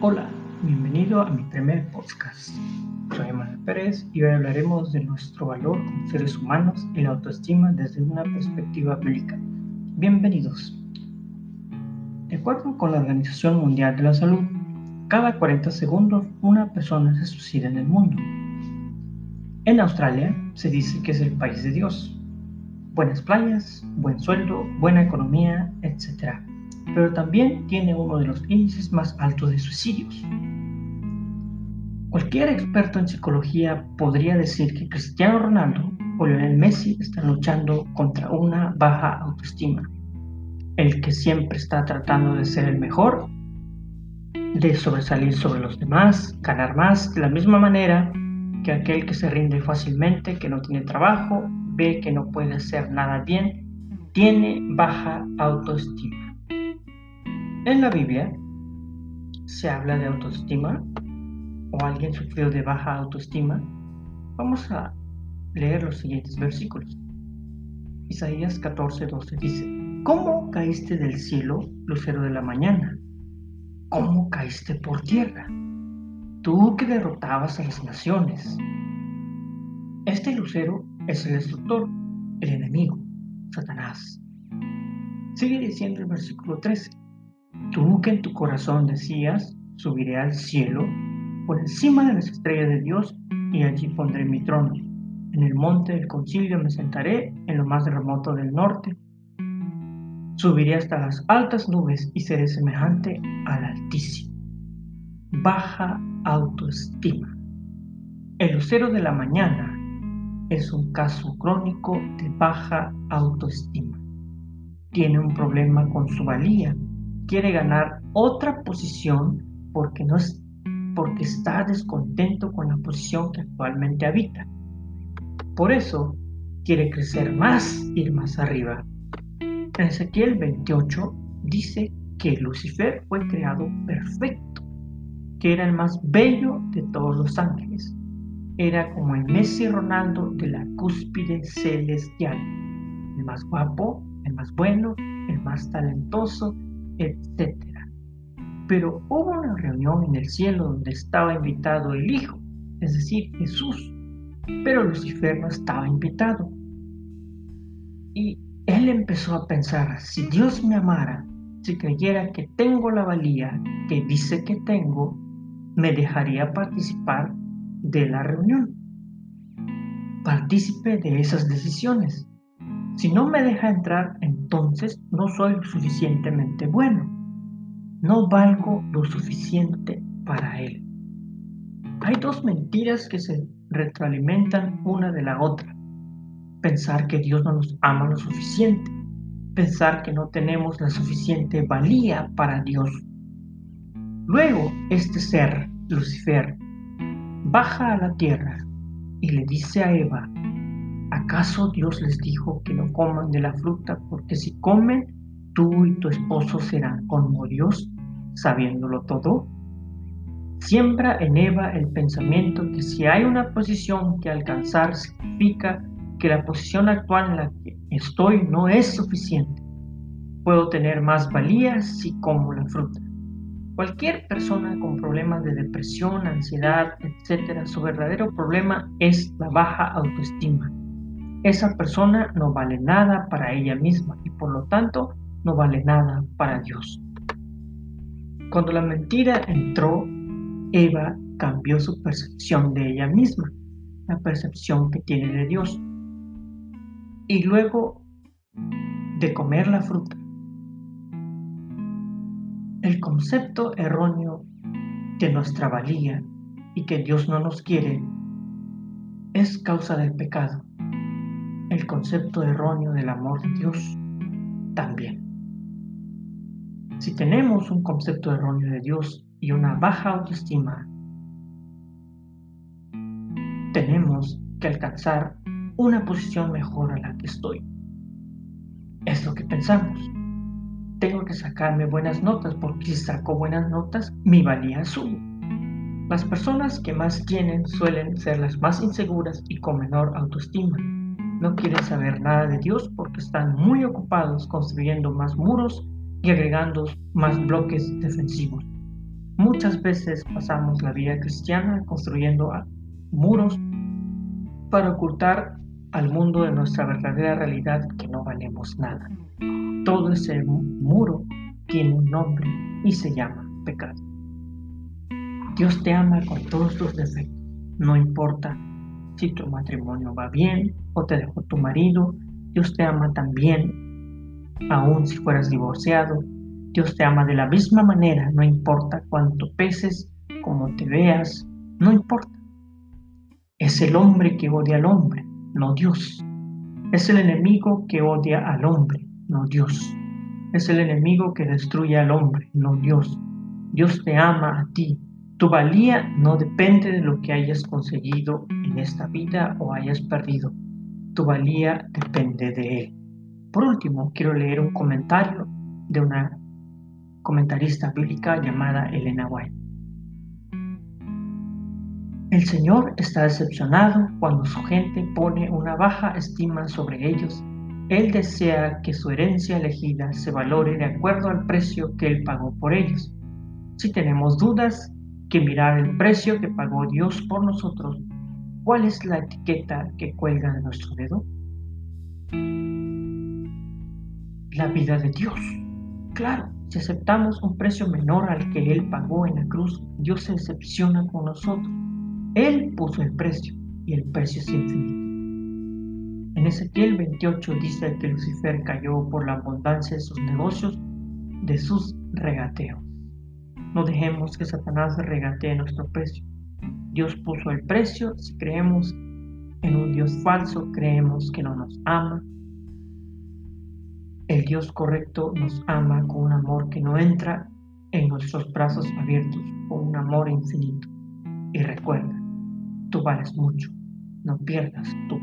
Hola, bienvenido a mi primer podcast. Soy Manuel Pérez y hoy hablaremos de nuestro valor como seres humanos y la autoestima desde una perspectiva bíblica. Bienvenidos. De acuerdo con la Organización Mundial de la Salud, cada 40 segundos una persona se suicida en el mundo. En Australia se dice que es el país de Dios. Buenas playas, buen sueldo, buena economía, etc pero también tiene uno de los índices más altos de suicidios. Cualquier experto en psicología podría decir que Cristiano Ronaldo o Lionel Messi están luchando contra una baja autoestima. El que siempre está tratando de ser el mejor, de sobresalir sobre los demás, ganar más, de la misma manera que aquel que se rinde fácilmente, que no tiene trabajo, ve que no puede hacer nada bien, tiene baja autoestima. En la Biblia se habla de autoestima o alguien sufrió de baja autoestima. Vamos a leer los siguientes versículos. Isaías 14:12 dice, ¿Cómo caíste del cielo, lucero de la mañana? ¿Cómo caíste por tierra? Tú que derrotabas a las naciones. Este lucero es el destructor, el enemigo, Satanás. Sigue diciendo el versículo 13. Tú que en tu corazón decías, subiré al cielo, por encima de las estrellas de Dios, y allí pondré mi trono. En el monte del concilio me sentaré, en lo más remoto del norte. Subiré hasta las altas nubes y seré semejante al Altísimo. Baja autoestima. El lucero de la mañana es un caso crónico de baja autoestima. Tiene un problema con su valía quiere ganar otra posición porque, no es, porque está descontento con la posición que actualmente habita. Por eso quiere crecer más, ir más arriba. En Ezequiel 28 dice que Lucifer fue creado perfecto, que era el más bello de todos los ángeles. Era como el Messi Ronaldo de la cúspide celestial, el más guapo, el más bueno, el más talentoso, etc. Pero hubo una reunión en el cielo donde estaba invitado el Hijo, es decir, Jesús, pero Lucifer no estaba invitado. Y él empezó a pensar, si Dios me amara, si creyera que tengo la valía que dice que tengo, me dejaría participar de la reunión. Partícipe de esas decisiones. Si no me deja entrar, entonces no soy suficientemente bueno. No valgo lo suficiente para Él. Hay dos mentiras que se retroalimentan una de la otra. Pensar que Dios no nos ama lo suficiente. Pensar que no tenemos la suficiente valía para Dios. Luego, este ser, Lucifer, baja a la tierra y le dice a Eva, ¿Acaso Dios les dijo que no coman de la fruta porque si comen, tú y tu esposo serán como Dios, sabiéndolo todo? Siembra en Eva el pensamiento que si hay una posición que alcanzar significa que la posición actual en la que estoy no es suficiente. Puedo tener más valía si como la fruta. Cualquier persona con problemas de depresión, ansiedad, etc., su verdadero problema es la baja autoestima esa persona no vale nada para ella misma y por lo tanto no vale nada para Dios. Cuando la mentira entró, Eva cambió su percepción de ella misma, la percepción que tiene de Dios. Y luego de comer la fruta, el concepto erróneo de nuestra valía y que Dios no nos quiere es causa del pecado el concepto erróneo del amor de Dios también. Si tenemos un concepto erróneo de Dios y una baja autoestima, tenemos que alcanzar una posición mejor a la que estoy. Es lo que pensamos. Tengo que sacarme buenas notas porque si saco buenas notas, mi valía sube. Las personas que más tienen suelen ser las más inseguras y con menor autoestima no quieren saber nada de Dios porque están muy ocupados construyendo más muros y agregando más bloques defensivos. Muchas veces pasamos la vida cristiana construyendo muros para ocultar al mundo de nuestra verdadera realidad que no valemos nada. Todo ese muro tiene un nombre y se llama pecado. Dios te ama con todos tus defectos. No importa si tu matrimonio va bien o te dejó tu marido, Dios te ama también, aun si fueras divorciado. Dios te ama de la misma manera, no importa cuánto peses, cómo te veas, no importa. Es el hombre que odia al hombre, no Dios. Es el enemigo que odia al hombre, no Dios. Es el enemigo que destruye al hombre, no Dios. Dios te ama a ti. Tu valía no depende de lo que hayas conseguido en esta vida o hayas perdido. Tu valía depende de Él. Por último, quiero leer un comentario de una comentarista bíblica llamada Elena White. El Señor está decepcionado cuando su gente pone una baja estima sobre ellos. Él desea que su herencia elegida se valore de acuerdo al precio que Él pagó por ellos. Si tenemos dudas, que mirar el precio que pagó Dios por nosotros, ¿cuál es la etiqueta que cuelga de nuestro dedo? La vida de Dios. Claro, si aceptamos un precio menor al que Él pagó en la cruz, Dios se decepciona con nosotros. Él puso el precio y el precio es infinito. En Ezequiel 28 dice que Lucifer cayó por la abundancia de sus negocios, de sus regateos. No dejemos que Satanás regatee nuestro precio. Dios puso el precio. Si creemos en un Dios falso, creemos que no nos ama. El Dios correcto nos ama con un amor que no entra en nuestros brazos abiertos, con un amor infinito. Y recuerda, tú vales mucho, no pierdas tu